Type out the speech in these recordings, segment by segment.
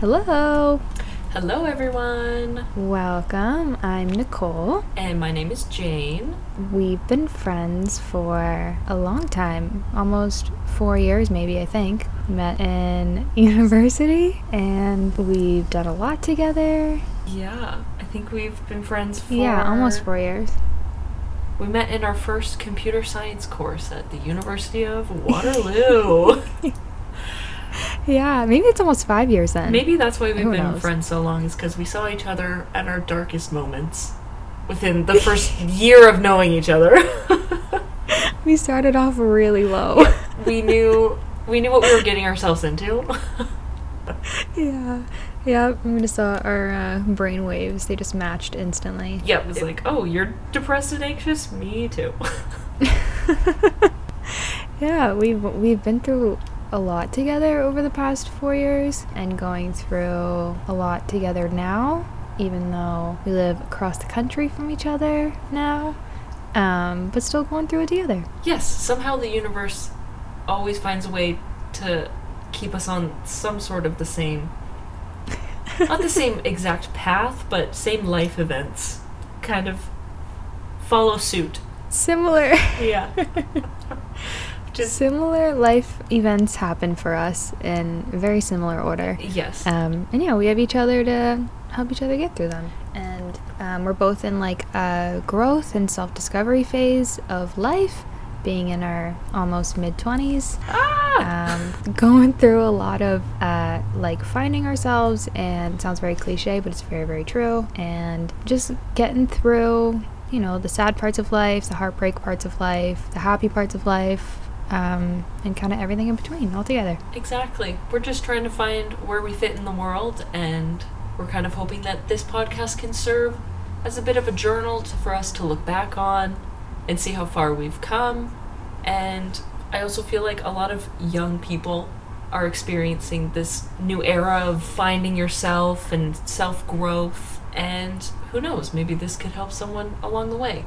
Hello. Hello, everyone. Welcome. I'm Nicole. And my name is Jane. We've been friends for a long time, almost four years, maybe, I think. Met in university and we've done a lot together. Yeah, I think we've been friends for. Yeah, almost four years. We met in our first computer science course at the University of Waterloo. Yeah, maybe it's almost five years then. Maybe that's why we've Who been knows? friends so long, is because we saw each other at our darkest moments within the first year of knowing each other. We started off really low. we knew we knew what we were getting ourselves into. yeah. Yeah, we just saw our uh, brain waves. They just matched instantly. Yeah, it was like, oh, you're depressed and anxious? Me too. Yeah, we've we've been through a lot together over the past four years, and going through a lot together now. Even though we live across the country from each other now, um, but still going through it together. Yes, somehow the universe always finds a way to keep us on some sort of the same, not the same exact path, but same life events. Kind of follow suit. Similar, Yeah. Just similar life events happen for us in very similar order. yes. Um, and yeah, we have each other to help each other get through them. And um, we're both in like a growth and self discovery phase of life, being in our almost mid 20s. ah! Um, going through a lot of uh, like finding ourselves, and it sounds very cliche, but it's very, very true. And just getting through, you know, the sad parts of life, the heartbreak parts of life, the happy parts of life, um, and kind of everything in between all together. Exactly. We're just trying to find where we fit in the world, and we're kind of hoping that this podcast can serve as a bit of a journal to, for us to look back on and see how far we've come. And I also feel like a lot of young people are experiencing this new era of finding yourself and self growth. And who knows, maybe this could help someone along the way.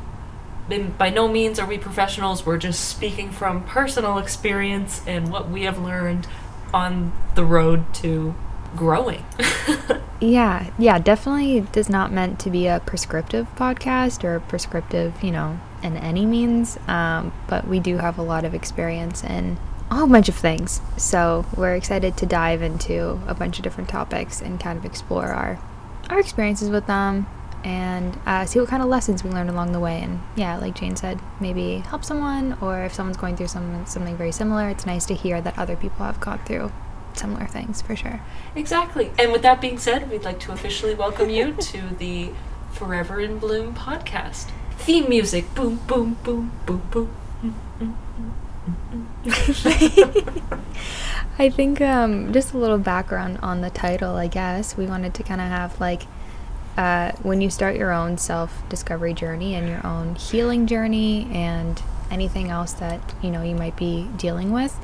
By no means are we professionals. We're just speaking from personal experience and what we have learned on the road to growing. Yeah, yeah, definitely does not meant to be a prescriptive podcast or prescriptive, you know, in any means. Um, but we do have a lot of experience in a whole bunch of things. So we're excited to dive into a bunch of different topics and kind of explore our our experiences with them and uh, see what kind of lessons we learned along the way. And yeah, like Jane said, maybe help someone, or if someone's going through some, something very similar, it's nice to hear that other people have gone through similar things for sure. exactly. And with that being said, we'd like to officially welcome you to the Forever in Bloom podcast. Theme music boom, boom, boom, boom, boom. I think um, just a little background on the title, I guess. We wanted to kind of have like uh, when you start your own self discovery journey and your own healing journey and anything else that you know you might be dealing with,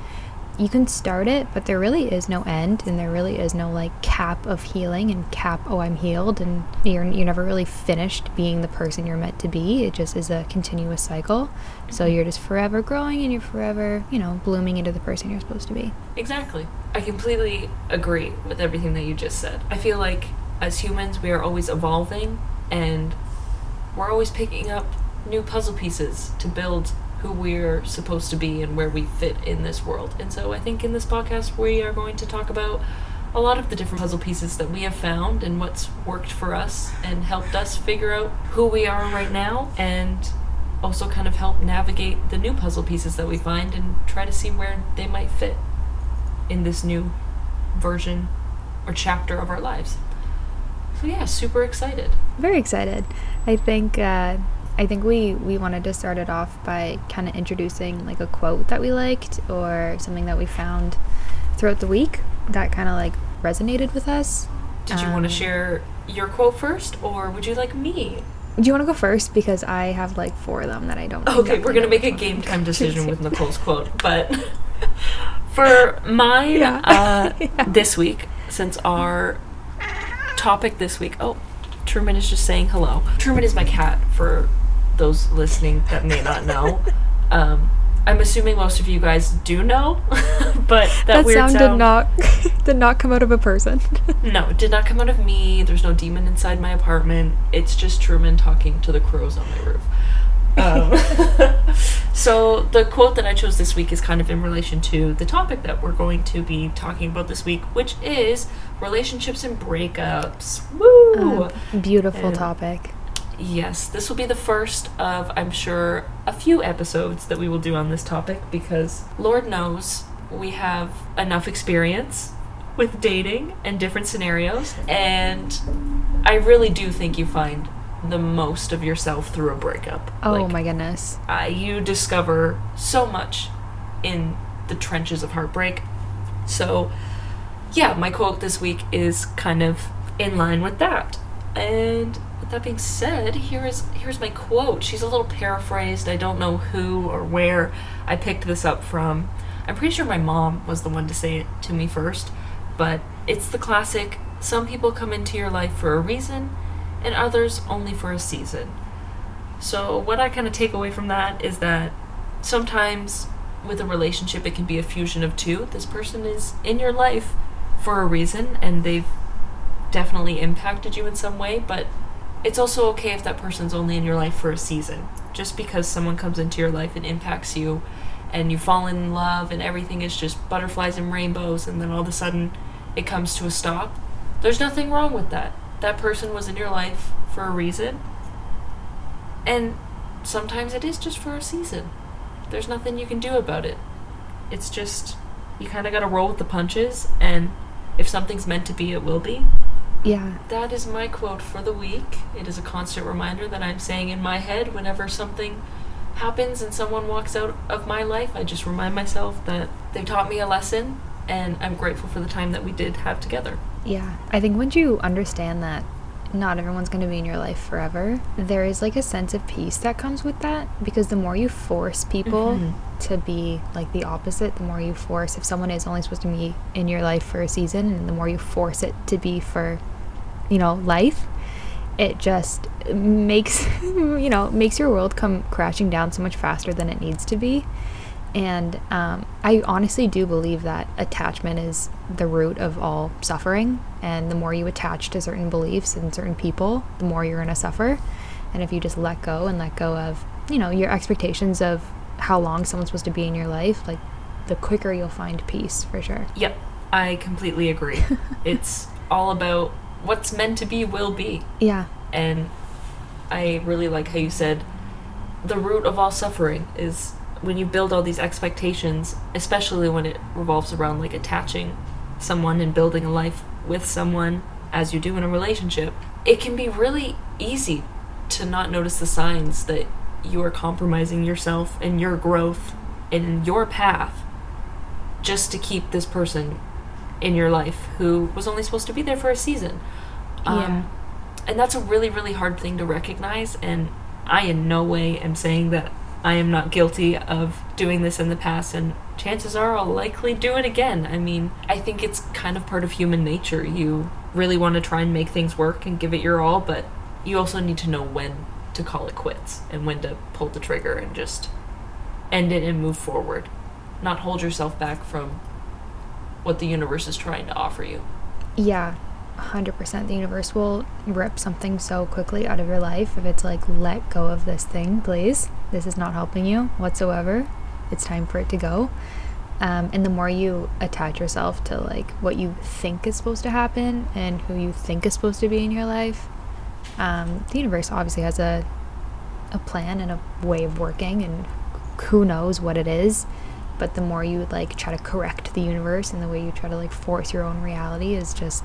you can start it, but there really is no end and there really is no like cap of healing and cap, oh, I'm healed, and you're, you're never really finished being the person you're meant to be. It just is a continuous cycle. So you're just forever growing and you're forever, you know, blooming into the person you're supposed to be. Exactly. I completely agree with everything that you just said. I feel like as humans, we are always evolving and we're always picking up new puzzle pieces to build who we're supposed to be and where we fit in this world. And so I think in this podcast, we are going to talk about a lot of the different puzzle pieces that we have found and what's worked for us and helped us figure out who we are right now and also kind of help navigate the new puzzle pieces that we find and try to see where they might fit in this new version or chapter of our lives. So yeah, super excited. Very excited. I think uh, I think we we wanted to start it off by kind of introducing like a quote that we liked or something that we found throughout the week that kind of like resonated with us. Did you want to Um, share your quote first, or would you like me? Do you want to go first because I have like four of them that I don't. Okay, we're gonna make a game time decision with Nicole's quote, but for mine Yeah. uh, Yeah. this week, since our topic this week, oh, Truman is just saying hello. Truman is my cat for those listening that may not know. Um, I'm assuming most of you guys do know, but that, That, weird sound, sound did not did not come out of a person. No, it did not come out of me. There's no demon inside my apartment. It's just Truman talking to the crows on my roof. Um, so the quote that I chose this week is kind of in relation to the topic that we're going to be talking about this week, which is relationships and breakups. Woo! Um, beautiful And- topic. Yes, this will be the first of, I'm sure, a few episodes that we will do on this topic because Lord knows we have enough experience with dating and different scenarios, and I really do think you find the most of yourself through a breakup. Oh Like, my goodness. uh, you discover so much in the trenches of heartbreak. So, yeah, my quote this week is kind of in line with that. And with that being said, here is here's my quote. She's a little paraphrased. I don't know who or where I picked this up from. I'm pretty sure my mom was the one to say it to me first, but it's the classic some people come into your life for a reason and others only for a season. So, what I kind of take away from that is that sometimes with a relationship, it can be a fusion of two. This person is in your life for a reason and they've definitely impacted you in some way, but it's also okay if that person's only in your life for a season. Just because someone comes into your life and impacts you and you fall in love and everything is just butterflies and rainbows and then all of a sudden it comes to a stop, there's nothing wrong with that. That person was in your life for a reason. And sometimes it is just for a season. There's nothing you can do about it. It's just you kind of got to roll with the punches and if something's meant to be, it will be. Yeah. That is my quote for the week. It is a constant reminder that I'm saying in my head whenever something happens and someone walks out of my life. I just remind myself that they taught me a lesson and I'm grateful for the time that we did have together. Yeah. I think once you understand that not everyone's going to be in your life forever, there is like a sense of peace that comes with that because the more you force people Mhm. to be like the opposite, the more you force if someone is only supposed to be in your life for a season and the more you force it to be for you know, life, it just makes you know, makes your world come crashing down so much faster than it needs to be. And um, I honestly do believe that attachment is the root of all suffering. And the more you attach to certain beliefs and certain people, the more you're going to suffer. And if you just let go and let go of, you know, your expectations of how long someone's supposed to be in your life, like the quicker you'll find peace for sure. Yep, I completely agree. it's all about what's meant to be will be. Yeah. And I really like how you said the root of all suffering is when you build all these expectations, especially when it revolves around like attaching someone and building a life with someone as you do in a relationship, it can be really easy to not notice the signs that you are compromising yourself and your growth and your path just to keep this person in your life who was only supposed to be there for a season. Um, Yeah. And that's a really, really hard thing to recognize. And I, in no way, am saying that I am not guilty of doing this in the past. And chances are I'll likely do it again. I mean, I think it's kind of part of human nature. You really want to try and make things work and give it your all, but you also need to know when to call it quits and when to pull the trigger and just end it and move forward. Not hold yourself back from what the universe is trying to offer you. Yeah, 100%. The universe will rip something so quickly out of your life if it's like, let go of this thing, please. This is not helping you whatsoever. It's time for it to go. Um, and the more you attach yourself to like what you think is supposed to happen and who you think is supposed to be in your life, um, the universe obviously has a a plan and a way of working, and who knows what it is. But the more you like try to correct the universe and the way you try to like force your own reality is just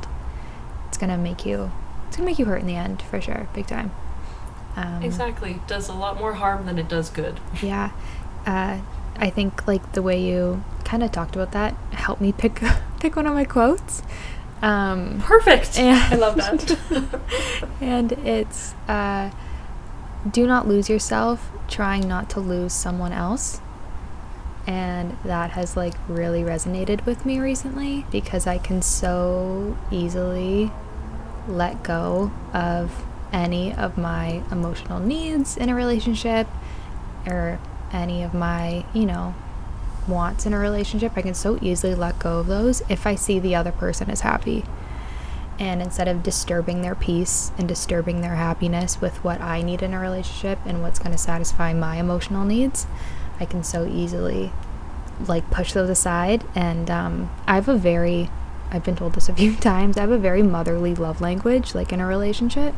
it's gonna make you it's gonna make you hurt in the end for sure, big time. Um, Exactly. It does a lot more harm than it does good. Yeah. Uh, I think like the way you kind of talked about that helped me pick pick one of my quotes. Um, Perfect. and, I love that. and it's uh, do not lose yourself trying not to lose someone else. And that has like really resonated with me recently because I can so easily let go of any of my emotional needs in a relationship or any of my, you know, wants in a relationship. I can so easily let go of those if I see the other person is happy. And instead of disturbing their peace and disturbing their happiness with what I need in a relationship and what's going to satisfy my emotional needs, I can so easily like push those aside. And um, I have a very, I've been told this a few times, I have a very motherly love language, like in a relationship.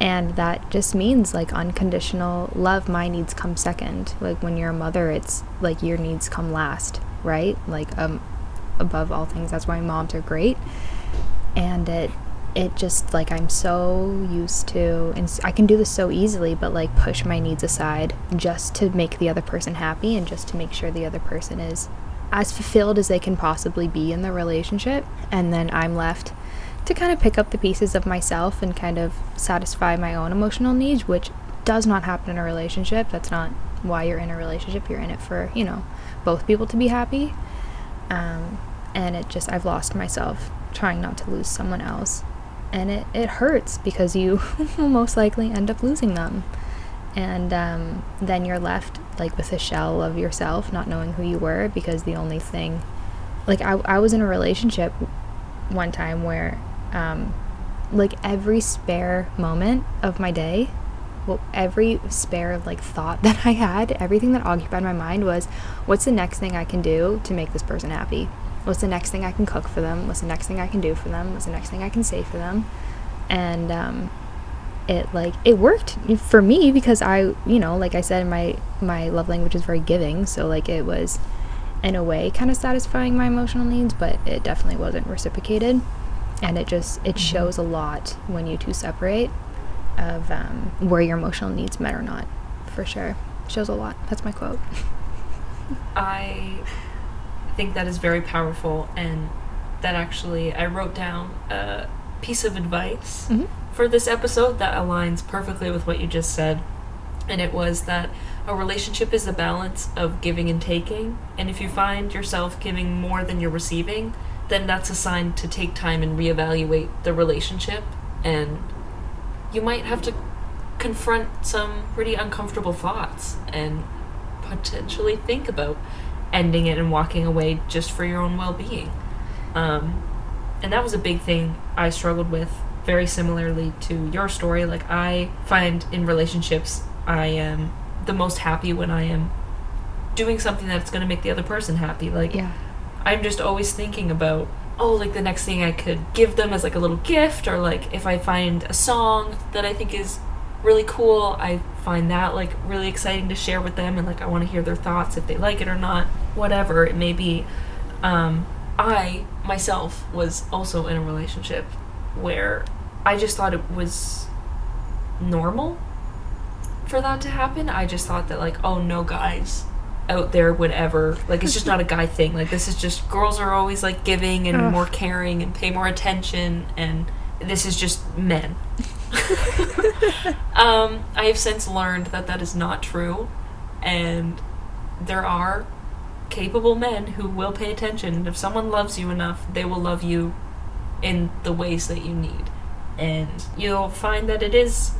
And that just means like unconditional love. My needs come second. Like when you're a mother, it's like your needs come last, right? Like um, above all things. That's why moms are great and it it just like I'm so used to and I can do this so easily but like push my needs aside just to make the other person happy and just to make sure the other person is as fulfilled as they can possibly be in the relationship. And then I'm left to kind of pick up the pieces of myself and kind of satisfy my own emotional needs which does not happen in a relationship. That's not why you're in a relationship. You're in it for you know both people to be happy. Um, and it just I've lost myself trying not to lose someone else. And it, it hurts because you most likely end up losing them. And um, then you're left like with a shell of yourself, not knowing who you were because the only thing, like I, I was in a relationship one time where um, like every spare moment of my day well, every spare like thought that I had, everything that occupied my mind was, what's the next thing I can do to make this person happy? What's the next thing I can cook for them? What's the next thing I can do for them? What's the next thing I can say for them? And um, it like it worked for me because I, you know, like I said, my my love language is very giving, so like it was in a way kind of satisfying my emotional needs, but it definitely wasn't reciprocated. And it just it mm-hmm. shows a lot when you two separate of um, where your emotional needs met or not, for sure. Shows a lot. That's my quote. I think that is very powerful, and that actually I wrote down a piece of advice mm-hmm. for this episode that aligns perfectly with what you just said, and it was that a relationship is a balance of giving and taking, and if you find yourself giving more than you're receiving, then that's a sign to take time and reevaluate the relationship, and you might have to confront some pretty uncomfortable thoughts and potentially think about ending it and walking away just for your own well-being. Um, and that was a big thing i struggled with very similarly to your story. Like i find in relationships i am the most happy when i am doing something that's going to make the other person happy. Like yeah. I'm just always thinking about oh like the next thing i could give them as like a little gift or like if i find a song that i think is really cool i find that like really exciting to share with them and like i want to hear their thoughts if they like it or not whatever it may be. Um, I myself was also in a relationship where I just thought it was normal for that to happen. I just thought that like, oh no guys out there would ever like it's just not a guy thing. Like this is just girls are always like giving and Ugh. more caring and pay more attention and this is just men. um, I have since learned that that is not true and there are capable men who will pay attention. If someone loves you enough, they will love you in the ways that you need. And you'll find that it is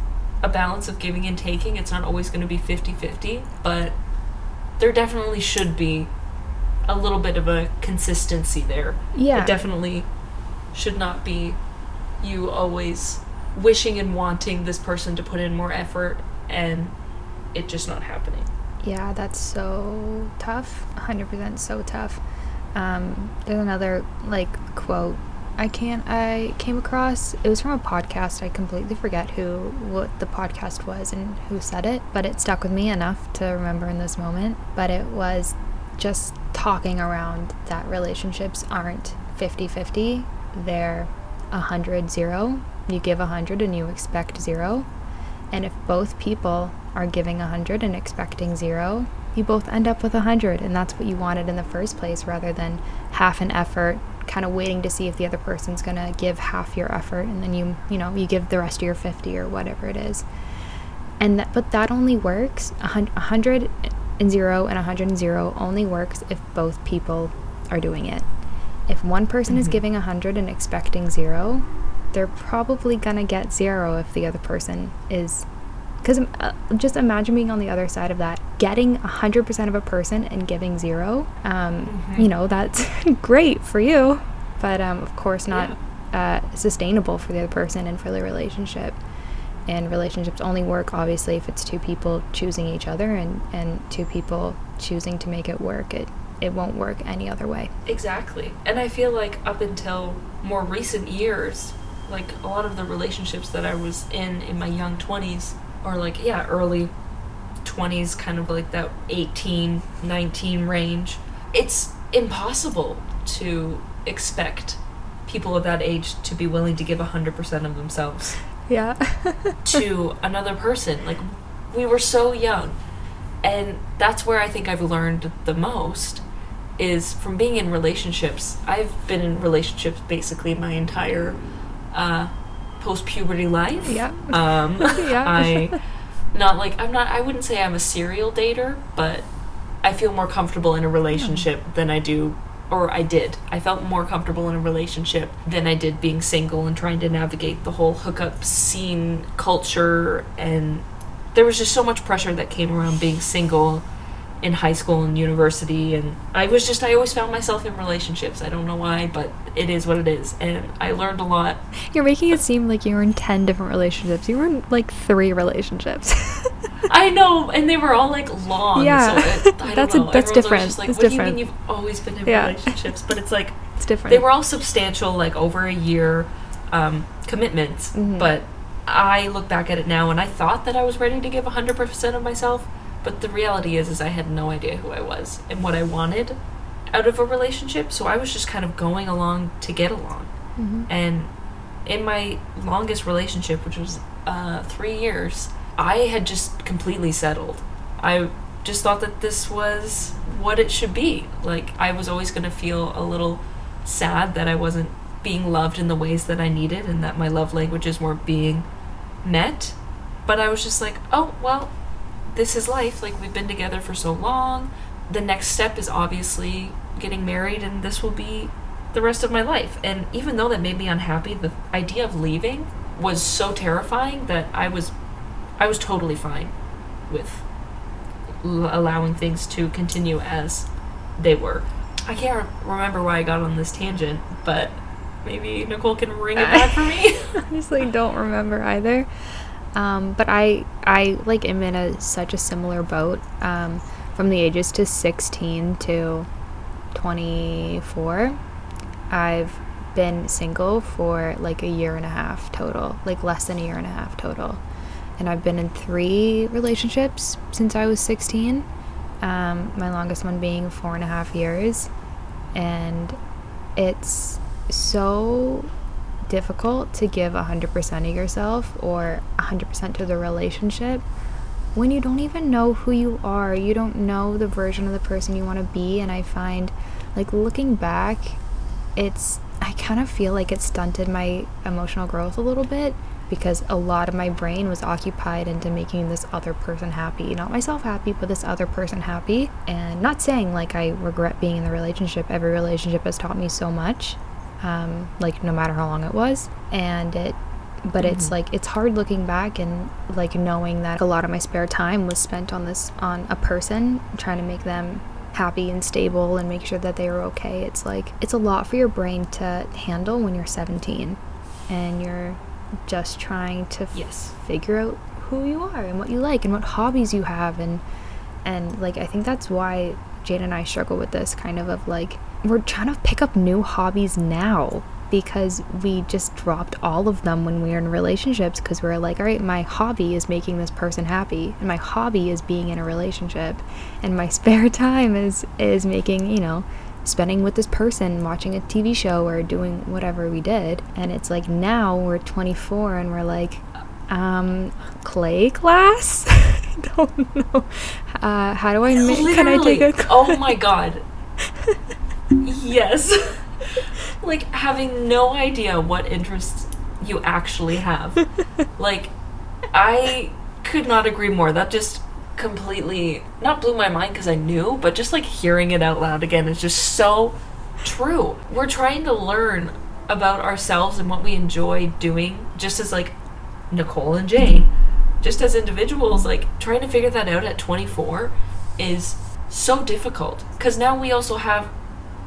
a balance of giving and taking. It's not always going to be 50 50, but there definitely should be a little bit of a consistency there. Yeah. It definitely should not be you always wishing and wanting this person to put in more effort and it just not happening. Yeah, that's so tough. 100% so tough. Um, there's another like quote I can't I came across it was from a podcast I completely forget who what the podcast was and who said it but it stuck with me enough to remember in this moment but it was just talking around that relationships aren't 50-50 they're 100 0 you give 100 and you expect 0 and if both people are giving 100 and expecting zero, you both end up with 100 and that's what you wanted in the first place rather than half an effort kind of waiting to see if the other person's going to give half your effort and then you you know you give the rest of your 50 or whatever it is and that, but that only works 100 and 0 and 100 and 0 only works if both people are doing it if one person mm-hmm. is giving 100 and expecting 0 they're probably going to get 0 if the other person is because uh, just imagine being on the other side of that getting 100% of a person and giving zero um, Mhm. you know that's great for you but um, of course not uh, sustainable for the other person and for the relationship and relationships only work obviously if it's two people choosing each other and, and two people choosing to make it work it it won't work any other way Exactly. And I feel like up until more recent years, like a lot of the relationships that I was in in my young 20s, or like, yeah, early 20s, kind of like that 18, 19 range, it's impossible to expect people of that age to be willing to give 100% of themselves yeah to another person. Like, we were so young. And that's where I think I've learned the most is from being in relationships. I've been in relationships basically my entire uh, post puberty life. Yeah. Um, Yeah. I not like I'm not. I wouldn't say I'm a serial dater, but I feel more comfortable in a relationship than I do. Or I did. I felt more comfortable in a relationship than I did being single and trying to navigate the whole hookup scene culture. And there was just so much pressure that came around being single in high school and university and I was just I always found myself in relationships. I don't know why, but it is what it is. And I learned a lot. You're making it seem like you were in 10 different relationships. You were in like three relationships. I know, and they were all like long. Yeah. so it, I That's don't a- that's Everyone's different. Like, That's what do you mean you've always been in Yeah. relationships? But it's like it's different. they were all substantial, like over a year um, commitments. Mhm. But I look back at it now, and I thought that I was ready to give hundred percent of myself. But the reality is, is I had no idea who I was and what I wanted out of a relationship. So I was just kind of going along to get along. Mhm. And in my longest relationship, which was uh, three years, I had just completely settled. I just thought that this was what it should be. Like, I was always going to feel a little sad that I wasn't being loved in the ways that I needed and that my love languages weren't being met. But I was just like, oh, well, this is life. Like, we've been together for so long. The next step is obviously getting married, and this will be the rest of my life. And even though that made me unhappy, the idea of leaving was so terrifying that I was I was totally fine with l- allowing things to continue as they were. I can't re- remember why I got on this tangent, but maybe Nicole can ring it back for me. honestly don't remember either. Um, but I I like am in a such a similar boat. Um, from the ages to 16 to 24, I've been single for like a year and a half total, like less than a year and a half total. And I've been in three relationships since I was 16. Um, my longest one being four and a half years. And it's so difficult to give 100% of yourself or 100% to the relationship when you don't even know who you are. You don't know the version of the person you want to be. And I find, like, looking back, it's, I kind of feel like it stunted my emotional growth a little bit because a lot of my brain was occupied into making this other person happy. Not myself happy, but this other person happy. And not saying like I regret being in the relationship. Every relationship has taught me so much um, like no matter how long it was and it but it's Mhm. like it's hard looking back and like knowing that a lot of my spare time was spent on this on a person trying to make them happy and stable and make sure that they were okay it's like it's a lot for your brain to handle when you're 17 and you're just trying to f- yes. figure out who you are and what you like and what hobbies you have and and like I think that's why Jade and I struggle with this kind of of like we're trying to pick up new hobbies now because we just dropped all of them when we were in relationships because we are like all right my hobby is making this person happy and my hobby is being in a relationship and my spare time is is making you know spending with this person watching a TV show or doing whatever we did. And it's like now we're 24 and we're like um clay class? I don't know. Uh how do I make can I take a oh my god. yes. like having no idea what interests you actually have. like I could not agree more. That just completely not blew my mind because I knew, but just like hearing it out loud again is just so true. We're trying to learn about ourselves and what we enjoy doing, just as like Nicole and Jane just as individuals, like trying to figure that out at 24 is so difficult because now we also have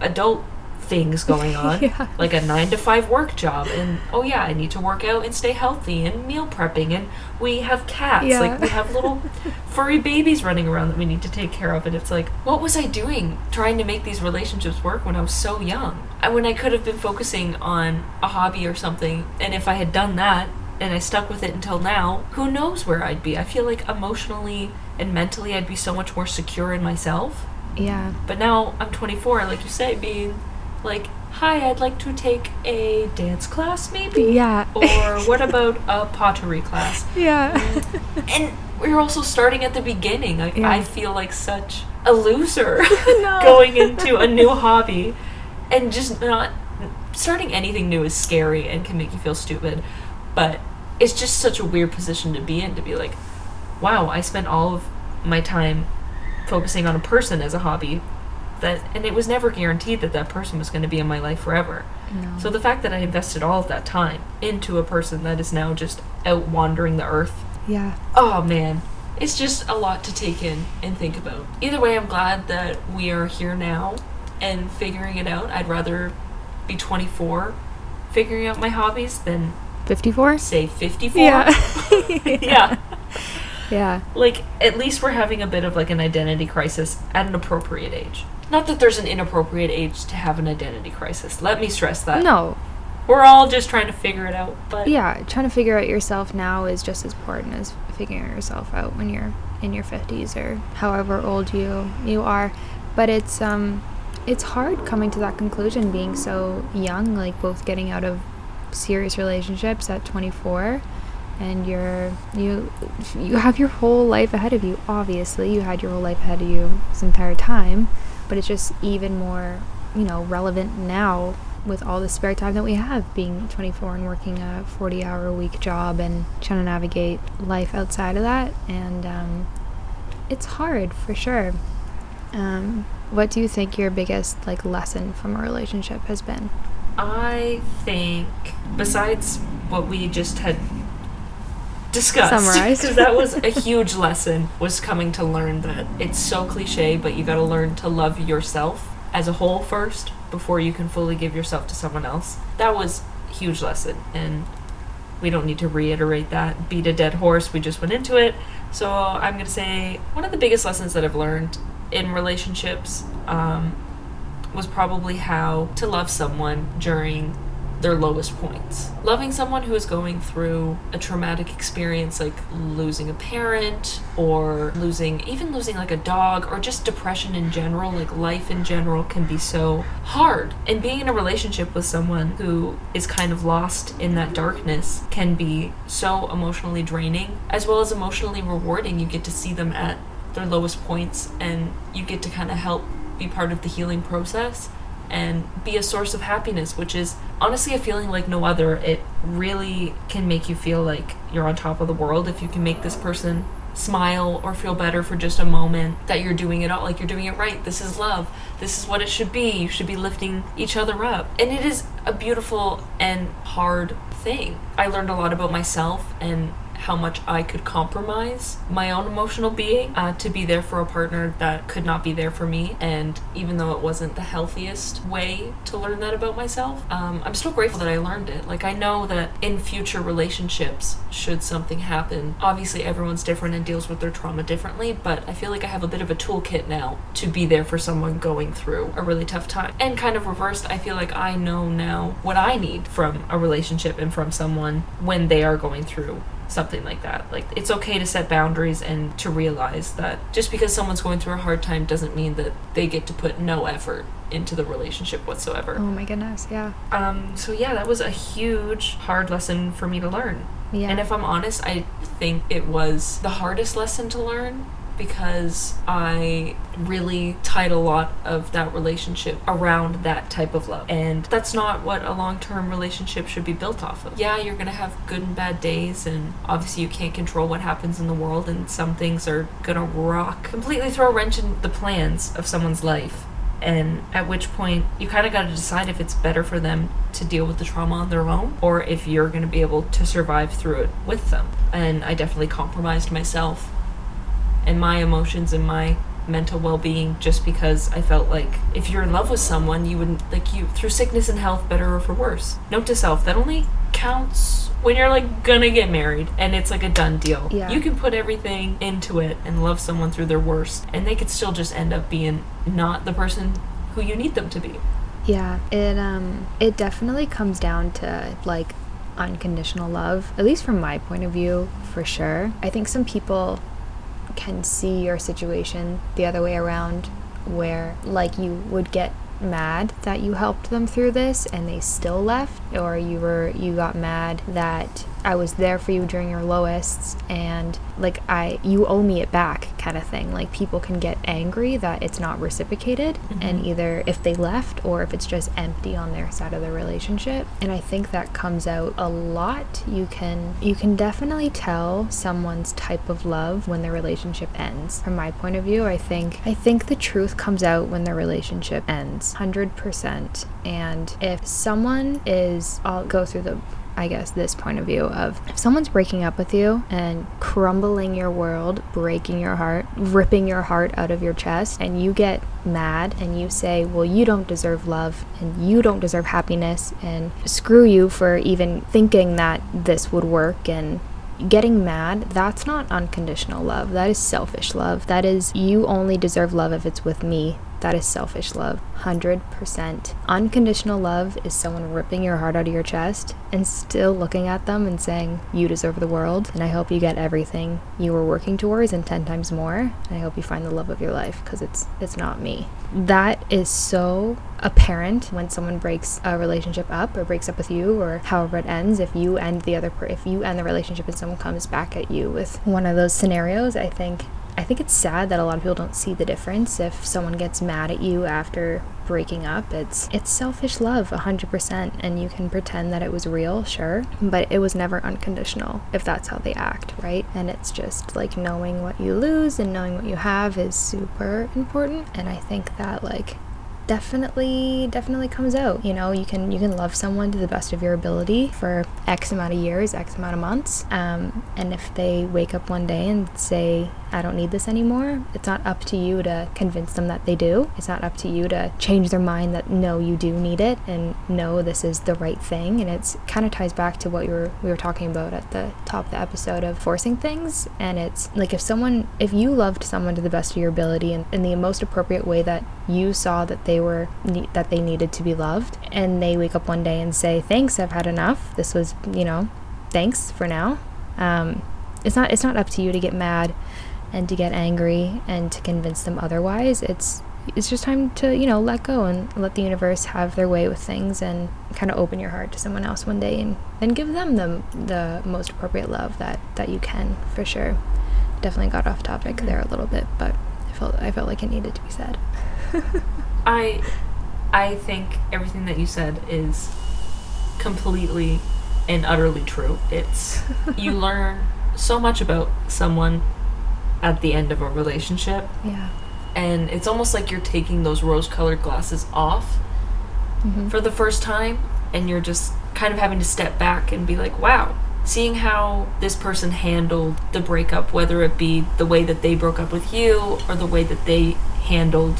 adult things going on Yeah. like a 9 to 5 work job and oh yeah I need to work out and stay healthy and meal prepping and we have cats Yeah. like we have little furry babies running around that we need to take care of and it's like what was I doing trying to make these relationships work when I was so young and when I could have been focusing on a hobby or something and if I had done that and I stuck with it until now, who knows where I'd be? I feel like emotionally and mentally I'd be so much more secure in myself. Yeah. But now I'm 24, like you say, being like, hi, I'd like to take a dance class maybe? Yeah. Or what about a pottery class? yeah. Mm. And we're also starting at the beginning. Like, Yeah. I feel like such a loser No. going into a new hobby and just not starting anything new is scary and can make you feel stupid. But it's just such a weird position to be in to be like, wow, I spent all of my time focusing on a person as a hobby that and it was never guaranteed that that person was going to be in my life forever. No. So the fact that I invested all of that time into a person that is now just out wandering the earth yeah. oh man it's just a lot to take in and think about either way i'm glad that we are here now and figuring it out i'd rather be 24 figuring out my hobbies than 54? say 54 Yeah. yeah yeah. like at least we're having a bit of like an identity crisis at an appropriate age not that there's an inappropriate age to have an identity crisis let me stress that No. we're all just trying to figure it out but Yeah, trying to figure out yourself now is just as important as figuring yourself out when you're in your 50s or however old you you are. But it's um it's hard coming to that conclusion being so young, like both getting out of serious relationships at 24 and you're you you have your whole life ahead of you. Obviously, you had your whole life ahead of you this entire time, but it's just even more, you know, relevant now with all the spare time that we have being 24 and working a 40 hour a week job and trying to navigate life outside of that. And um, it's hard for sure. Um, what do you think your biggest like lesson from a relationship has been? I think, besides what we just had discussed, Summarized. because that was a huge lesson, was coming to learn that it's so cliche, but you got to learn to love yourself as a whole first before you can fully give yourself to someone else. That was a huge lesson, and we don't need to reiterate that, beat a dead horse. We just went into it. So I'm going to say one of the biggest lessons that I've learned in relationships um, was probably how to love someone during their lowest points. Loving someone who is going through a traumatic experience like losing a parent or losing even losing like a dog or just depression in general, like life in general can be so hard. And being in a relationship with someone who is kind of lost in that darkness can be so emotionally draining as well as emotionally rewarding. You get to see them at their lowest points and you get to kind of help be part of the healing process and be a source of happiness, which is honestly a feeling like no other. It really can make you feel like you're on top of the world if you can make this person smile or feel better for just a moment that you're doing it all like you're doing it right. This is love. This is what it should be. You should be lifting each other up. And it is a beautiful and hard thing. I learned a lot about myself and how much I could compromise my own emotional being uh, to be there for a partner that could not be there for me. And even though it wasn't the healthiest way to learn that about myself, um, I'm still grateful that I learned it. Like, I know that in future relationships, should something happen, obviously everyone's different and deals with their trauma differently, but I feel like I have a bit of a toolkit now to be there for someone going through a really tough time. And kind of reversed, I feel like I know now what I need from a relationship and from someone when they are going through something like that. Like it's okay to set boundaries and to realize that just because someone's going through a hard time doesn't mean that they get to put no effort into the relationship whatsoever. oh my goodness yeah Um so yeah, that was a huge hard lesson for me to learn. yeah And if I'm honest, I think it was the hardest lesson to learn because I really tied a lot of that relationship around that type of love. And that's not what a long term relationship should be built off of. Yeah, you're gonna have good and bad days, and obviously you can't control what happens in the world, and some things are gonna rock, completely throw a wrench in the plans of someone's life. And at which point, you kind of got to decide if it's better for them to deal with the trauma on their own or if you're going to be able to survive through it with them. And I definitely compromised myself and my emotions and my mental well-being just because I felt like if you're in love with someone, you wouldn't like you through sickness and health, better or for worse. Note to self: that only counts when you're like gonna get married and it's like a done deal. Yeah. You can put everything into it and love someone through their worst, and they could still just end up being not the person who you need them to be. Yeah, it um it definitely comes down to like unconditional love, at least from my point of view, for sure. I think some people can see your situation the other way around where like you would get mad that you helped them through this and they still left or you were you got mad that I was there for you during your lowest and like I you owe me it back kind of thing. Like people can get angry that it's not reciprocated Mm-hmm. and either if they left or if it's just empty on their side of the relationship. And I think that comes out a lot. You can you can definitely tell someone's type of love when their relationship ends. From my point of view, I think I think the truth comes out when the relationship ends. 100%. And if someone is I'll go through the I guess, this point of view of if someone's breaking up with you and crumbling your world, breaking your heart, ripping your heart out of your chest, and you get mad and you say, Well, you don't deserve love and you don't deserve happiness, and screw you for even thinking that this would work and getting mad, that's not unconditional love. That is selfish love. That is, you only deserve love if it's with me. That is selfish love. 100%. Unconditional love is someone ripping your heart out of your chest and still looking at them and saying, You deserve the world, and I hope you get everything you were working towards and 10 times more. And I hope you find the love of your life because it's, it's not me. That is so apparent when someone breaks a relationship up or breaks up with you or however it ends if you end the other per- if you end the relationship and someone comes back at you with one of those scenarios i think I think it's sad that a lot of people don't see the difference if someone gets mad at you after breaking up. It's it's selfish love 100% and you can pretend that it was real, sure, but it was never unconditional if that's how they act, right? And it's just like knowing what you lose and knowing what you have is super important and I think that like definitely definitely comes out you know you can you can love someone to the best of your ability for x amount of years x amount of months um, and if they wake up one day and say i don't need this anymore. It's not up to you to convince them that they do. It's not up to you to change their mind that no you do need it and no this is the right thing. And it's kind of ties back to what you were we were talking about at the top of the episode of forcing things. And it's like if someone if you loved someone to the best of your ability and in the most appropriate way that you saw that they were that they needed to be loved and they wake up one day and say thanks i've had enough. This was you know thanks for now. Um, it's not it's not up to you to get mad and to get angry and to convince them otherwise it's it's just time to you know let go and let the universe have their way with things and kind of open your heart to someone else one day and then give them the the most appropriate love that that you can for sure definitely got off topic there a little bit but i felt i felt like it needed to be said I I think everything that you said is completely and utterly true. It's you learn so much about someone at the end of a relationship yeah and it's almost like you're taking those rose-colored glasses off Mhm. for the first time and you're just kind of having to step back and be like, "Wow, seeing how this person handled the breakup, whether it be the way that they broke up with you or the way that they handled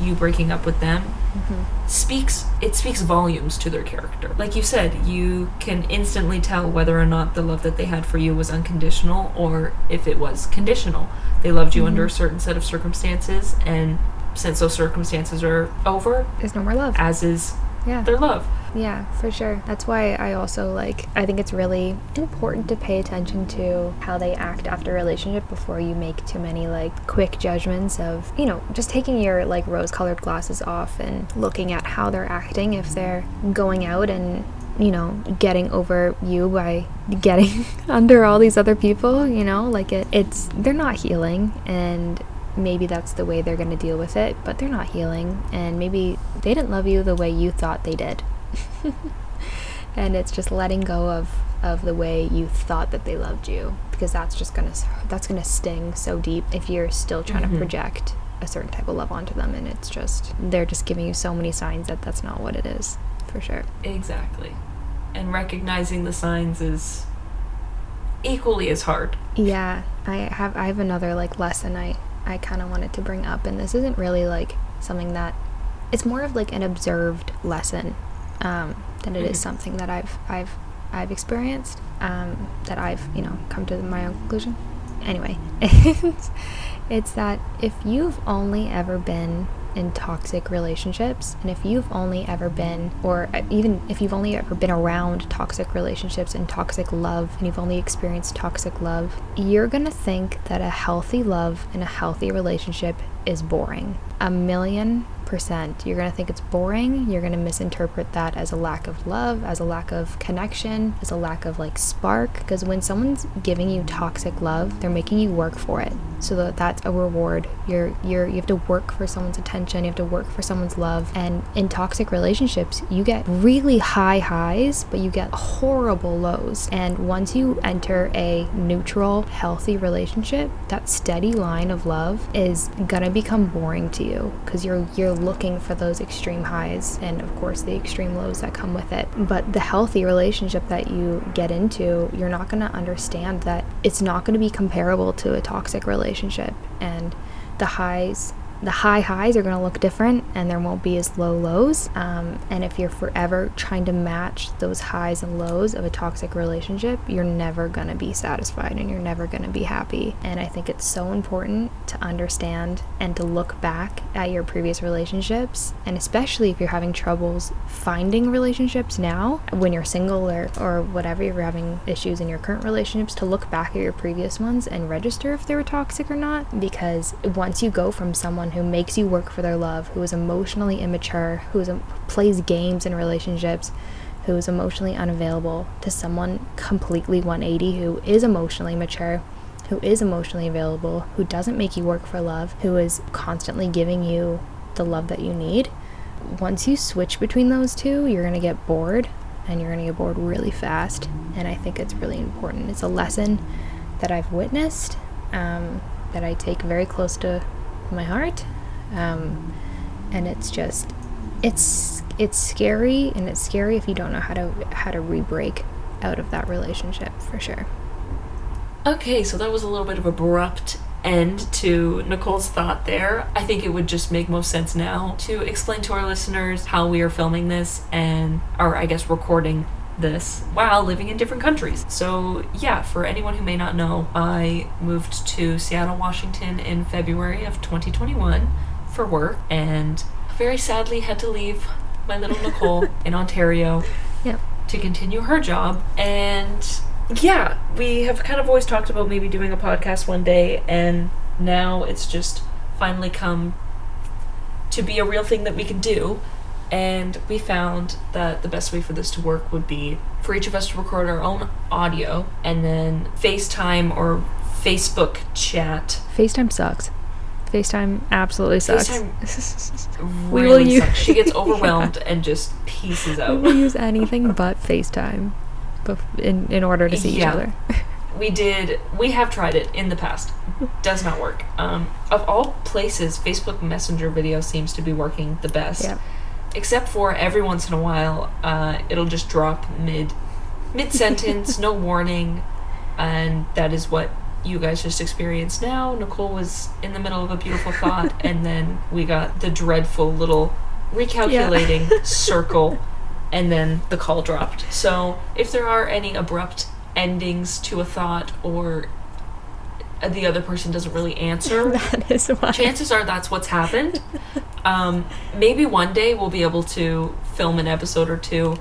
you breaking up with them mm-hmm. speaks it speaks volumes to their character. Like you said, you can instantly tell whether or not the love that they had for you was unconditional or if it was conditional. They loved you mm-hmm. under a certain set of circumstances and since those circumstances are over, there's no more love as is yeah their love. Yeah, for sure. That's why I also like I think it's really important to pay attention to how they act after a relationship before you make too many like quick judgments of, you know, just taking your like rose-colored glasses off and looking at how they're acting if they're going out and you know, getting over you by getting under all these other people, you know, like it it's they're not healing and maybe that's the way they're going to deal with it, but they're not healing and maybe they didn't love you the way you thought they did. and it's just letting go of of the way you thought that they loved you because that's just going to that's going to sting so deep if you're still trying Mhm. to project a certain type of love onto them and it's just they're just giving you so many signs that that's not what it is for sure Exactly. And recognizing the signs is equally as hard. yeah i have i have another like lesson i i kind of wanted to bring up and this isn't really like something that it's more of like an observed lesson um than it is Mhm. something that i've i've i've experienced um that i've you know come to my own conclusion anyway it's, it's that if you've only ever been in toxic relationships. And if you've only ever been or uh, even if you've only ever been around toxic relationships and toxic love and you've only experienced toxic love you're to think that a healthy love and a healthy relationship is boring. A million percent. You're to think it's boring. You're to misinterpret that as a lack of love as a lack of connection as a lack of like spark. Because when someone's giving you toxic love they're making you work for it so that that's a reward. You're you're you have to work for someone's attention you have to work for someone's love. And in toxic relationships you get really high highs but you get horrible lows. And once you enter a neutral healthy relationship that steady line of love is gonna become boring to you because you're you're looking for those extreme highs and of course the extreme lows that come with it. But the healthy relationship that you get into you're not to understand that it's not to be comparable to a toxic relationship and the highs the high highs are going to look different and there won't be as low lows. Um, and if you're forever trying to match those highs and lows of a toxic relationship you're never going to be satisfied and you're never going to be happy. And i think it's so important to understand and to look back at your previous relationships and especially if you're having troubles finding relationships now when you're single or, or whatever you're having issues in your current relationships to look back at your previous ones and register if they were toxic or not. Because once you go from someone who makes you work for their love who is emotionally immature who is, plays games in relationships who is emotionally unavailable to someone completely 180 who is emotionally mature who is emotionally available, who doesn't make you work for love, who is constantly giving you the love that you need. Once you switch between those two, you're going to get bored and you're going to get bored really fast. And I think it's really important. It's a lesson that I've witnessed, um, that I take very close to my heart. Um, and it's just, it's it's scary, and it's scary if you don't know how to how to re-break out of that relationship for sure. Okay, so that was a little bit of abrupt end to Nicole's thought there. I think it would just make most sense now to explain to our listeners how we are filming this and, or I guess recording this while living in different countries. So, yeah, for anyone who may not know, I moved to Seattle, Washington in February of 2021 for work and very sadly had to leave my little Nicole in Ontario Yep. to continue her job. And yeah, we have kind of always talked about maybe doing a podcast one day, and now it's just finally come to be a real thing that we can do. And we found that the best way for this to work would be for each of us to record our own audio and then FaceTime or Facebook chat. FaceTime sucks. FaceTime absolutely sucks. FaceTime We really will use- sucks. She gets Yeah. overwhelmed and just pieces we out. will use anything but FaceTime in, in order to see each other. we did we have tried it in the past does not work um, of all places facebook messenger video seems to be working the best Yeah. Except for every once in a while uh, it'll just drop mid mid sentence no warning and that is what you guys just experienced now nicole was in the middle of a beautiful thought and then we got the dreadful little recalculating circle and then the call dropped. So if there are any abrupt endings to a thought or the other person doesn't really answer, that is why. chances are that's what's happened. Um, maybe one day we'll be able to film an episode or two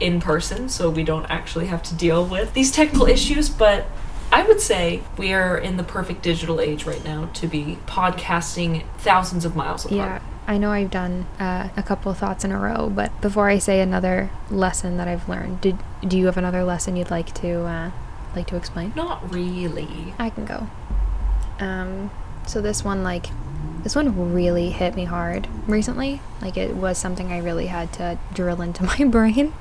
in person so we don't actually have to deal with these technical issues, but I would say we are in the perfect digital age right now to be podcasting thousands of miles apart. Yeah, I know I've done uh, a couple of thoughts in a row, but before I say another lesson that I've learned, did do you have another lesson you'd like to uh, like to explain? Not really. I can go. Um, so this one, like, this one really hit me hard recently. Like, it was something I really had to drill into my brain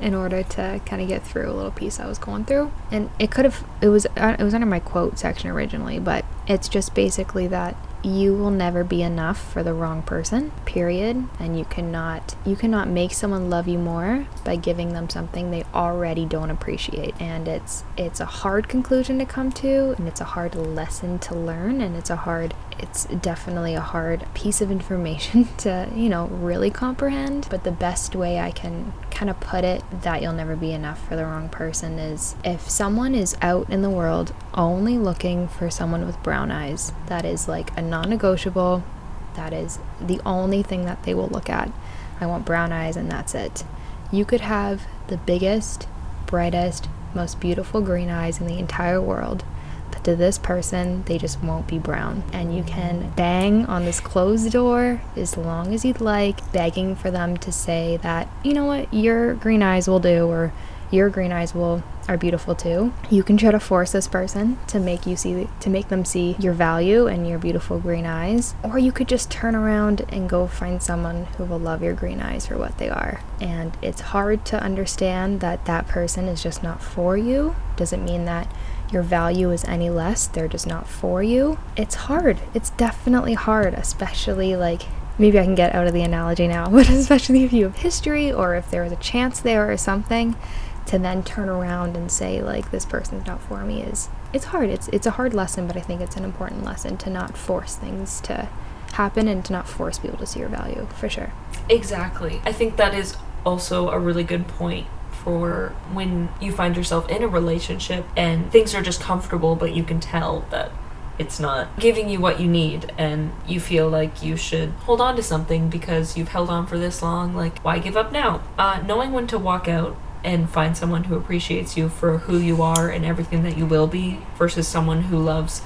in order to kind of get through a little piece I was going through. And it could have, it was, uh, it was under my quote section originally, but it's just basically that you will never be enough for the wrong person period. And you cannot you cannot make someone love you more by giving them something they already don't appreciate. And it's it's a hard conclusion to come to and it's a hard lesson to learn and it's a hard it's definitely a hard piece of information to you know really comprehend but the best way i can kind of put it that you'll never be enough for the wrong person is if someone is out in the world only looking for someone with brown eyes that is like a non negotiable. That is the only thing that they will look at. I want brown eyes, and that's it. You could have the biggest, brightest, most beautiful green eyes in the entire world, to this person, they just won't be brown. And you can bang on this closed door as long as you'd like, begging for them to say that, you know what, your green eyes will do, or your green eyes will are beautiful too. You can try to force this person to make you see to make them see your value and your beautiful green eyes, or you could just turn around and go find someone who will love your green eyes for what they are. And it's hard to understand that that person is just not for you. Doesn't mean that your value is any less. They're just not for you. It's hard. It's definitely hard, especially like maybe I can get out of the analogy now, but especially if you have history or if there was a chance there or something, to then turn around and say like this person's not for me is it's hard. It's it's a hard lesson, but I think it's an important lesson to not force things to happen and to not force people to see your value for sure. Exactly. I think that is also a really good point for when you find yourself in a relationship and things are just comfortable, but you can tell that it's not giving you what you need and you feel like you should hold on to something because you've held on for this long like why give up now? Uh, knowing when to walk out and find someone who appreciates you for who you are and everything that you will be versus someone who loves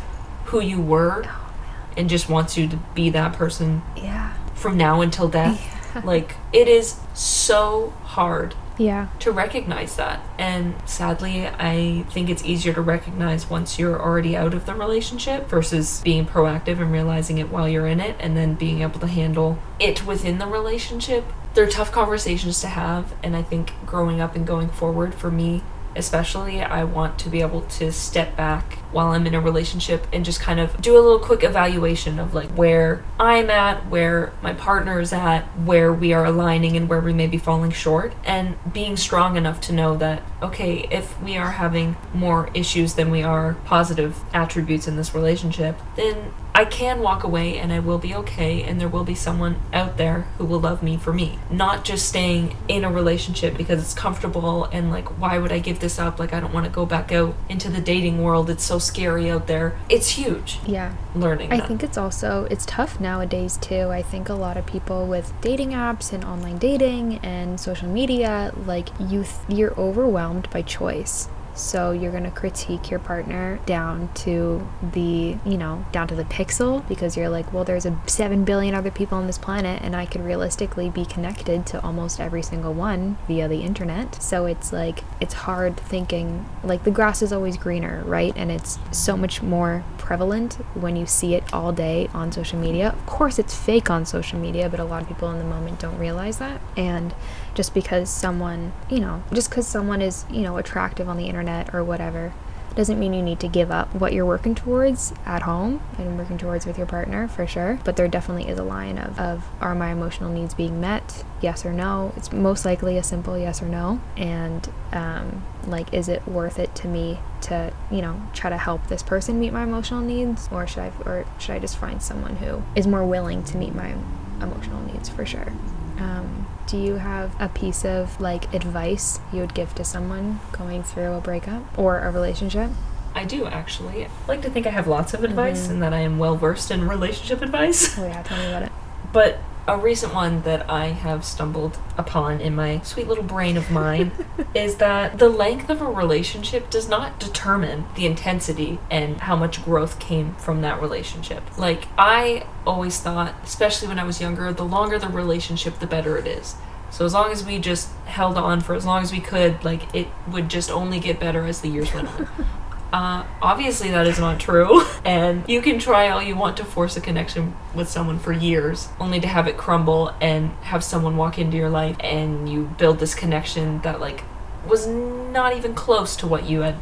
who you were oh, and just wants you to be that person yeah. from now until death. Yeah. like it is so hard yeah. to recognize that. And sadly i think it's easier to recognize once you're already out of the relationship versus being proactive and realizing it while you're in it and then being able to handle it within the relationship. They're tough conversations to have and i think growing up and going forward for me especially i want to be able to step back while i'm in a relationship and just kind of do a little quick evaluation of like where i'm at where my partner is at where we are aligning and where we may be falling short and being strong enough to know that okay if we are having more issues than we are positive attributes in this relationship then I can walk away and I will be okay, and there will be someone out there who will love me for me. Not just staying in a relationship because it's comfortable and like, why would I give this up? Like, I don't want to go back out into the dating world. It's so scary out there. It's huge. Yeah. Learning. I that. think it's also it's tough nowadays too. I think a lot of people with dating apps and online dating and social media, like you, th- you're overwhelmed by choice so you're going to critique your partner down to the, you know, down to the pixel because you're like, well, there's a 7 billion other people on this planet and I could realistically be connected to almost every single one via the internet. So it's like, it's hard thinking, like, the grass is always greener, right? And it's so much more prevalent when you see it all day on social media. Of course, it's fake on social media, but a lot of people in the moment don't realize that. And just because someone, you know, just because someone is, you know, attractive on the internet or whatever, doesn't mean you need to give up what you're working towards at home and working towards with your partner for sure. But there definitely is a line of, of are my emotional needs being met? Yes or no. It's most likely a simple yes or no. And um, like, is it worth it to me to, you know, try to help this person meet my emotional needs? Or should I, or should I just find someone who is more willing to meet my emotional needs for sure? Um, do you have a piece of like advice you would give to someone going through a breakup or a relationship? I do actually. I like to think I have lots of advice mm-hmm. and that I am well versed in relationship advice. Oh yeah, tell me about it. But a recent one that I have stumbled upon in my sweet little brain of mine is that the length of a relationship does not determine the intensity and how much growth came from that relationship. Like, I always thought, especially when I was younger, the longer the relationship, the better it is. So as long as we just held on for as long as we could, like it would just only get better as the years went on. Uh, obviously, that is not true. And you can try all you want to force a connection with someone for years, only to have it crumble and have someone walk into your life and you build this connection that, like, was not even close to what you had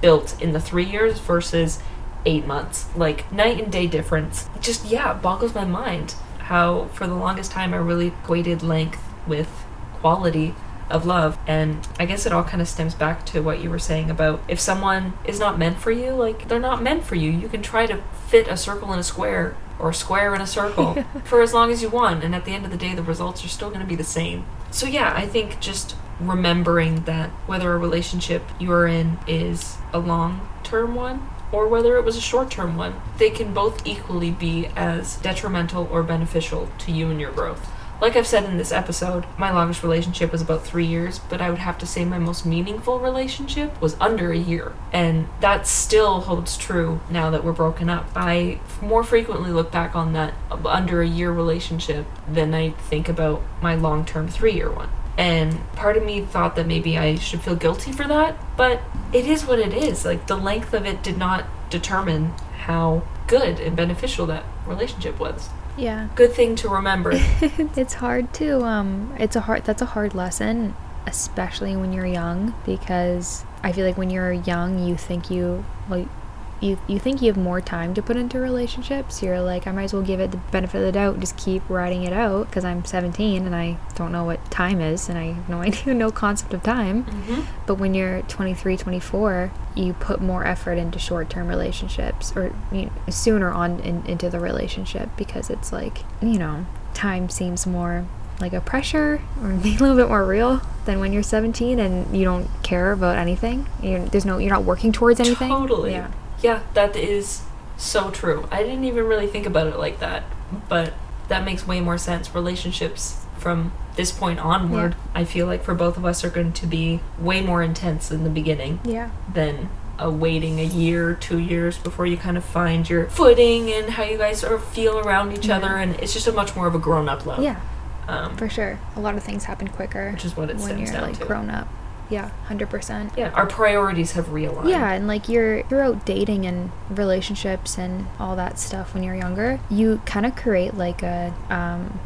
built in the three years versus eight months. Like night and day difference. Just yeah, boggles my mind how for the longest time I really equated length with quality of love. And I guess it all kind of stems back to what you were saying about if someone is not meant for you, like they're not meant for you. You can try to fit a circle in a square or a square in a circle yeah. for as long as you want. And at the end of the day, the results are still going to be the same. So, yeah, I think just remembering that whether a relationship you are in is a long term one or whether it was a short term one, they can both equally be as detrimental or beneficial to you and your growth. Like I've said in this episode, my longest relationship was about three years, but I would have to say my most meaningful relationship was under a year. And that still holds true now that we're broken up. I more frequently look back on that under a year relationship than I think about my long term three year one. And part of me thought that maybe I should feel guilty for that, but it is what it is. Like the length of it did not determine how good and beneficial that relationship was. Yeah. Good thing to remember. it's hard to um it's a hard that's a hard lesson especially when you're young because I feel like when you're young you think you well you you think you have more time to put into relationships. You're like, I might as well give it the benefit of the doubt, just keep writing it out because I'm 17 and I don't know what time is and I have no idea, no concept of time. Mm-hmm. But when you're 23, 24, you put more effort into short-term relationships or you know, sooner on in, into the relationship because it's like you know time seems more like a pressure or a little bit more real than when you're 17 and you don't care about anything. You're, there's no, you're not working towards anything. Totally. Yeah. Yeah, that is so true. I didn't even really think about it like that, but that makes way more sense. Relationships from this point onward, yeah. I feel like for both of us are going to be way more intense in the beginning. Yeah. Than a waiting a year, two years before you kind of find your footing and how you guys sort of feel around each yeah. other, and it's just a much more of a grown up love. Yeah. Um, for sure, a lot of things happen quicker. Which is what it when you're like to. grown up. Yeah, 100%. Yeah, our priorities have realigned. Yeah, and like you're throughout dating and relationships and all that stuff when you're younger, you kind of create like a um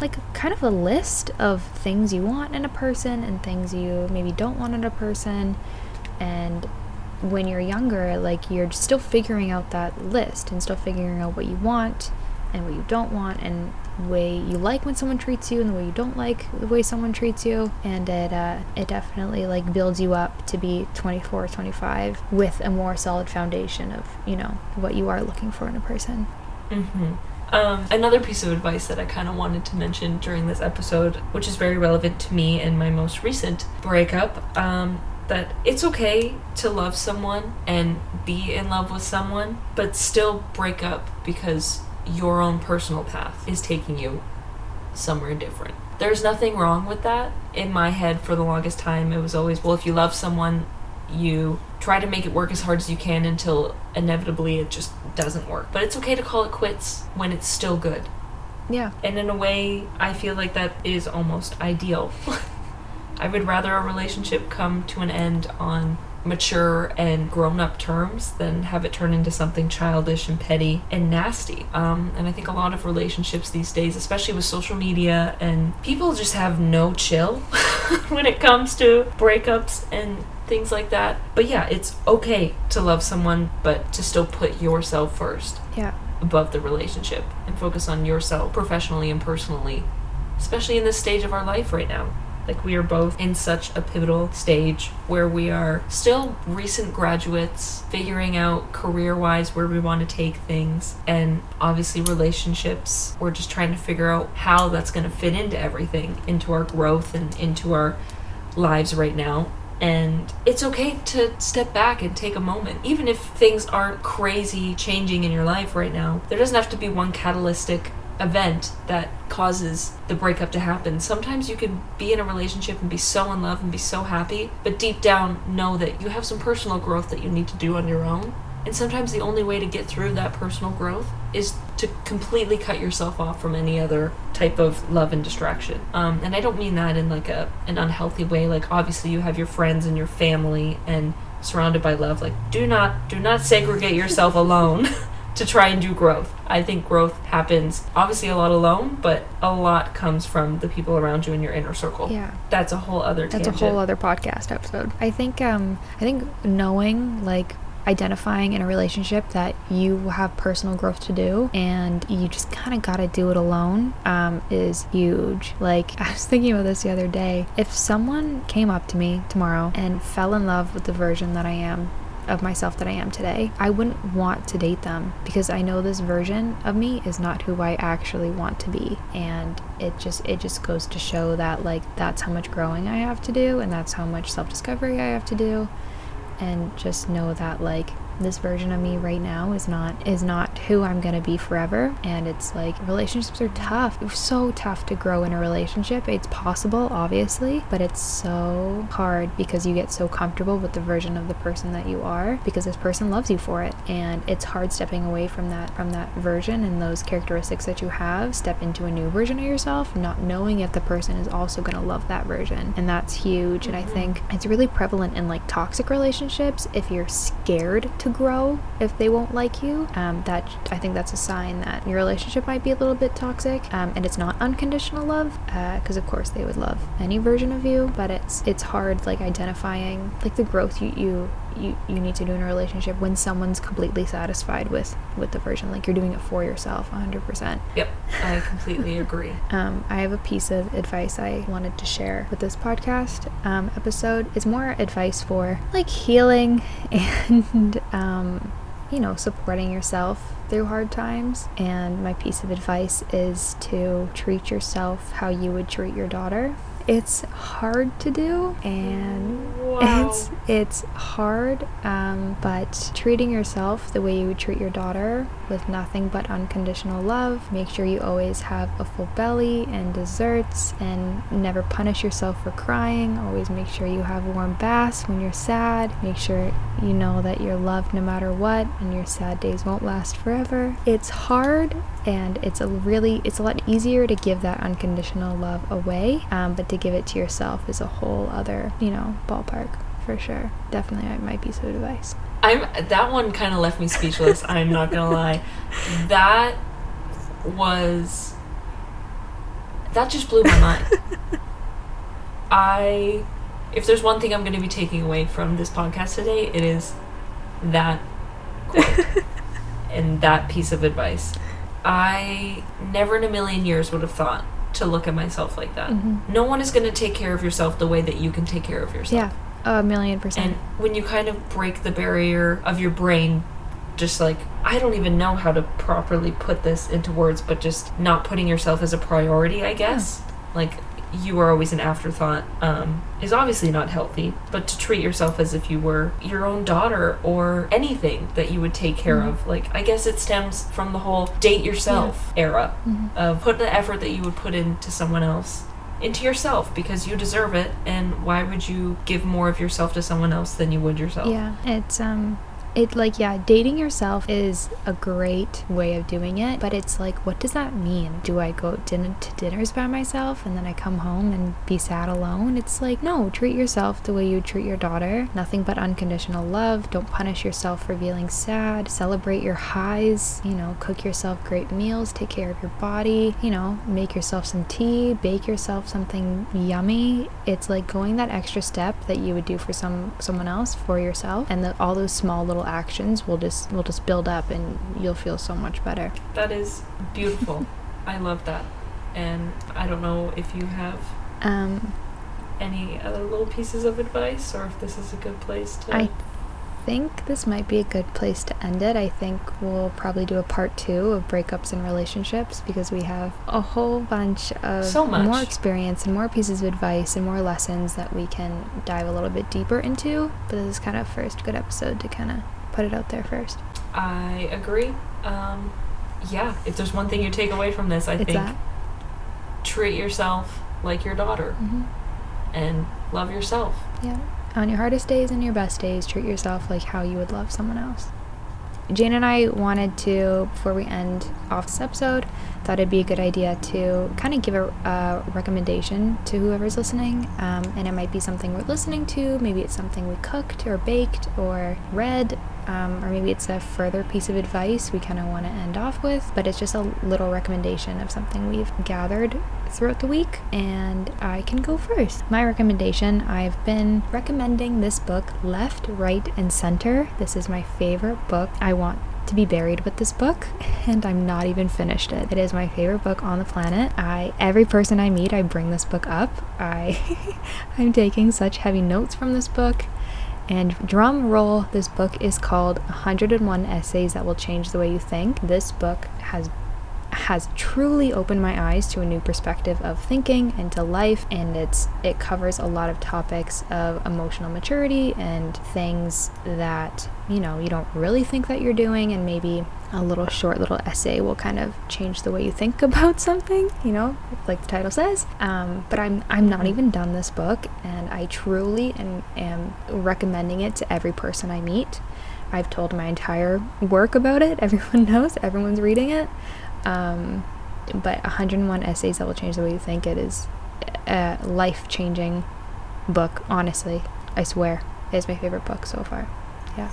like kind of a list of things you want in a person and things you maybe don't want in a person and when you're younger, like you're still figuring out that list and still figuring out what you want and what you don't want and way you like when someone treats you and the way you don't like the way someone treats you and it uh, it definitely like builds you up to be 24 25 with a more solid foundation of you know what you are looking for in a person mm-hmm. Um, another piece of advice that I kind of wanted to mention during this episode, which is very relevant to me in my most recent breakup, um, that it's okay to love someone and be in love with someone, but still break up because your own personal path is taking you somewhere different. There's nothing wrong with that. In my head, for the longest time, it was always, well, if you love someone, you try to make it work as hard as you can until inevitably it just doesn't work. But it's okay to call it quits when it's still good. Yeah. And in a way, I feel like that is almost ideal. I would rather a relationship come to an end on mature and grown up terms than have it turn into something childish and petty and nasty. Um, and I think a lot of relationships these days, especially with social media, and people just have no chill when it comes to breakups and things like that. But yeah, it's okay to love someone, but to still put yourself first. Yeah. Above the relationship and focus on yourself professionally and personally, especially in this stage of our life right now. Like, we are both in such a pivotal stage where we are still recent graduates, figuring out career wise where we want to take things, and obviously relationships. We're just trying to figure out how that's going to fit into everything, into our growth and into our lives right now. And it's okay to step back and take a moment. Even if things aren't crazy changing in your life right now, there doesn't have to be one catalytic event that causes the breakup to happen. Sometimes you can be in a relationship and be so in love and be so happy, but deep down know that you have some personal growth that you need to do on your own. And sometimes the only way to get through that personal growth is to completely cut yourself off from any other type of love and distraction. Um, and I don't mean that in like a an unhealthy way. Like obviously you have your friends and your family and surrounded by love. Like do not do not segregate yourself alone. to try and do growth. I think growth happens obviously a lot alone, but a lot comes from the people around you in your inner circle. Yeah. That's a whole other That's a whole other podcast episode. I think um I think knowing like identifying in a relationship that you have personal growth to do and you just kind of got to do it alone um, is huge. Like, I was thinking about this the other day. If someone came up to me tomorrow and fell in love with the version that I am of myself that I am today, I wouldn't want to date them because I know this version of me is not who I actually want to be. And it just it just goes to show that like that's how much growing I have to do and that's how much self-discovery I have to do. And just know that like this version of me right now is not is not who I'm gonna be forever. And it's like relationships are tough. It's so tough to grow in a relationship. It's possible, obviously, but it's so hard because you get so comfortable with the version of the person that you are because this person loves you for it. And it's hard stepping away from that from that version and those characteristics that you have, step into a new version of yourself, not knowing if the person is also gonna love that version. And that's huge. And I mm-hmm. think it's really prevalent in like toxic relationships if you're scared to grow if they won't like you. Um, that I think that's a sign that your relationship might be a little bit toxic, um, and it's not unconditional love, because uh, of course they would love any version of you, but it's it's hard like identifying like the growth you you you, you need to do in a relationship when someone's completely satisfied with with the version like you're doing it for yourself 100% yep i completely agree. Um, i have a piece of advice i wanted to share with this podcast um, episode. It's more advice for like healing and um, you know supporting yourself through hard times. And my piece of advice is to treat yourself how you would treat your daughter it's hard to do and wow. it's it's hard um, but treating yourself the way you would treat your daughter with nothing but unconditional love make sure you always have a full belly and desserts and never punish yourself for crying. Always make sure you have warm baths when you're sad. Make sure you know that you're loved no matter what and your sad days won't last forever. It's hard and it's a really it's a lot easier to give that unconditional love away um, but to give it to yourself is a whole other you know ballpark for sure. Definitely my piece of advice. I'm that one kind of left me speechless i'm not gonna lie. That was that just blew my mind. I if there's one thing i'm to be taking away from this podcast today it is that quote and that piece of advice I never in a million years would have thought to look at myself like that. Mm-hmm. No one is going to take care of yourself the way that you can take care of yourself. Yeah, a million percent. And when you kind of break the barrier of your brain, just like, I don't even know how to properly put this into words, but just not putting yourself as a priority, I guess. Yeah. Like, you are always an afterthought um, is obviously not healthy. But to treat yourself as if you were your own daughter or anything that you would take care mm-hmm. of, like I guess it stems from the whole date yourself yeah. era mm-hmm. of put the effort that you would put into someone else into yourself because you deserve it and why would you give more of yourself to someone else than you would yourself yeah it's um it like yeah dating yourself is a great way of doing it but it's like what does that mean? Do i go din- to dinners by myself and then i come home and be sad alone? It's like no treat yourself the way you treat your daughter. Nothing but unconditional love. Don't punish yourself for feeling sad. Celebrate your highs you know cook yourself great meals take care of your body you know make yourself some tea bake yourself something yummy. It's like going that extra step that you would do for some someone else for yourself and the, all those small little little actions will just will just build up and you'll feel so much better. That is beautiful. I love that. And I don't know if you have um any other little pieces of advice or if this is a good place to I think this might be a good place to end it. I think we'll probably do a part two of breakups and relationships because we have a whole bunch of so more experience and more pieces of advice and more lessons that we can dive a little bit deeper into. But this is kind of first good episode to kind of put it out there first. I agree. Um, yeah, if there's one thing you take away from this, I it's think that. treat yourself like your daughter mm-hmm. and love yourself. Yeah on your hardest days and your best days, treat yourself like how you would love someone else. Jane and I wanted to, before we end off this episode, thought it'd be a good idea to kind of give a, a recommendation to whoever's listening. Um, and it might be something we're listening to, maybe it's something we cooked or baked or read um, or maybe it's a further piece of advice we kind of want to end off with, but it's just a little recommendation of something we've gathered throughout the week, and I can go first. My recommendation I've been recommending this book left, right, and center. This is my favorite book. I want to be buried with this book and I'm not even finished it. It is my favorite book on the planet. I every person I meet I bring this book up. I I'm taking such heavy notes from this book. And drum roll, this book is called 101 Essays That Will Change the Way You Think. This book has has truly opened my eyes to a new perspective of thinking and to life and it's it covers a lot of topics of emotional maturity and things that you know you don't really think that you're doing and maybe a little short little essay will kind of change the way you think about something you know like the title says. Um, but i'm i'm not even done this book and i truly am, am recommending it to every person i meet. I've told my entire work about it. Everyone knows. Everyone's reading it um, but 101 essays that will change the way you think it is a life changing book, honestly. I swear. It is my favorite book so far. Yeah.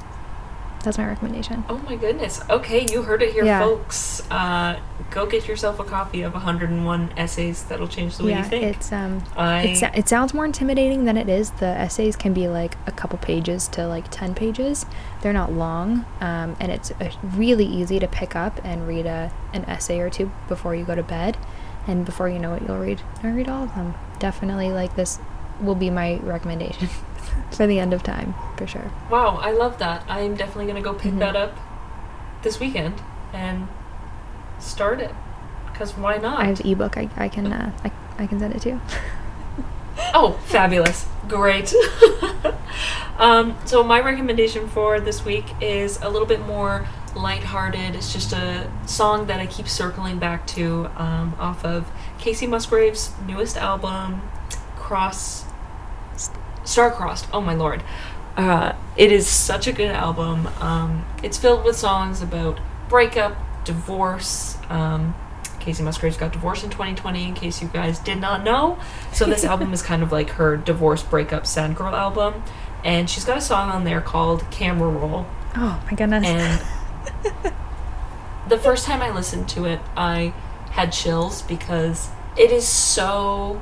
That's my recommendation. Oh my goodness. Okay, you heard it here, Yeah. folks. Uh, go get yourself a copy of 101 Essays That'll Change the Way yeah, You Think. it's um I, it, it sounds more intimidating than it is. The essays can be like a couple pages to like 10 pages. They're not long, um, and it's uh, really easy to pick up and read a, an essay or two before you go to bed. And before you know it, you'll read, I'll read all of them. Definitely, like, this will be my recommendation for the end of time, for sure. wow, I love that. I'm definitely going to go pick Mhm. that up this weekend and start it. Because why not? I have the ebook. I, I can uh, I, I can send it to you. Oh, fabulous. Great. um, so, my recommendation for this week is a little bit more lighthearted. It's just a song that I keep circling back to um, off of Kacey Musgraves' newest album, Cross. Star-Crossed. Oh, my lord. Uh, it is such a good album. Um, it's filled with songs about breakup, divorce. Um, Kacey Musgraves got divorced in 2020, in case you guys did not know. So this album is kind of like her divorce, breakup, sad girl album. And she's got a song on there called Camera Roll. Oh my goodness. And the first time I listened to it, I had chills because it is so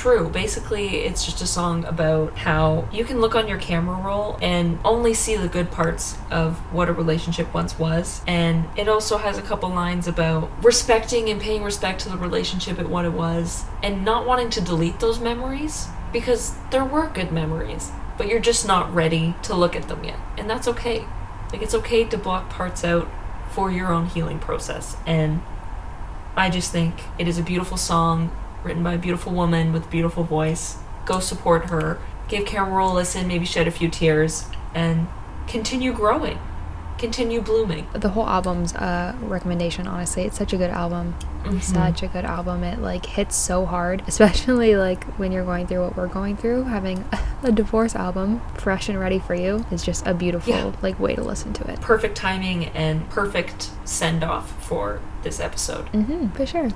true. Basically, it's just a song about how you can look on your camera roll and only see the good parts of what a relationship once was. And it also has a couple lines about respecting and paying respect to the relationship at what it was and not wanting to delete those memories because there were good memories, but you're just not ready to look at them yet. And that's okay. Like, it's okay to block parts out for your own healing process. And I just think it is a beautiful song written by a beautiful woman with a beautiful voice. Go support her. Give Camera Roll a listen, maybe shed a few tears, and continue growing. Continue blooming. the whole album's a recommendation honestly it's such a good album Mhm. such a good album it like hits so hard especially like when you're going through what we're going through having a divorce album fresh and ready for you is just a beautiful Yeah. like way to listen to it Perfect timing and perfect send off for this episode. mm-hmm for sure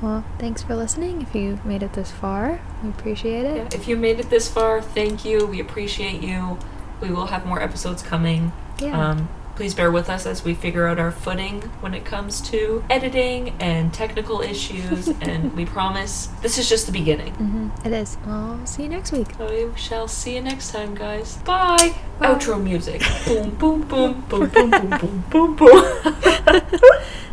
well thanks for listening if you made it this far we appreciate it Yeah, if you made it this far, thank you. We appreciate you. We will have more episodes coming. yeah, Um, please bear with us as we figure out our footing when it comes to editing and technical issues. and we promise this is just the beginning. hmm it is well see you next week we shall see you next time, guys. Bye. Bye. Outro music. boom, boom, boom, boom, boom, boom, boom, boom, boom.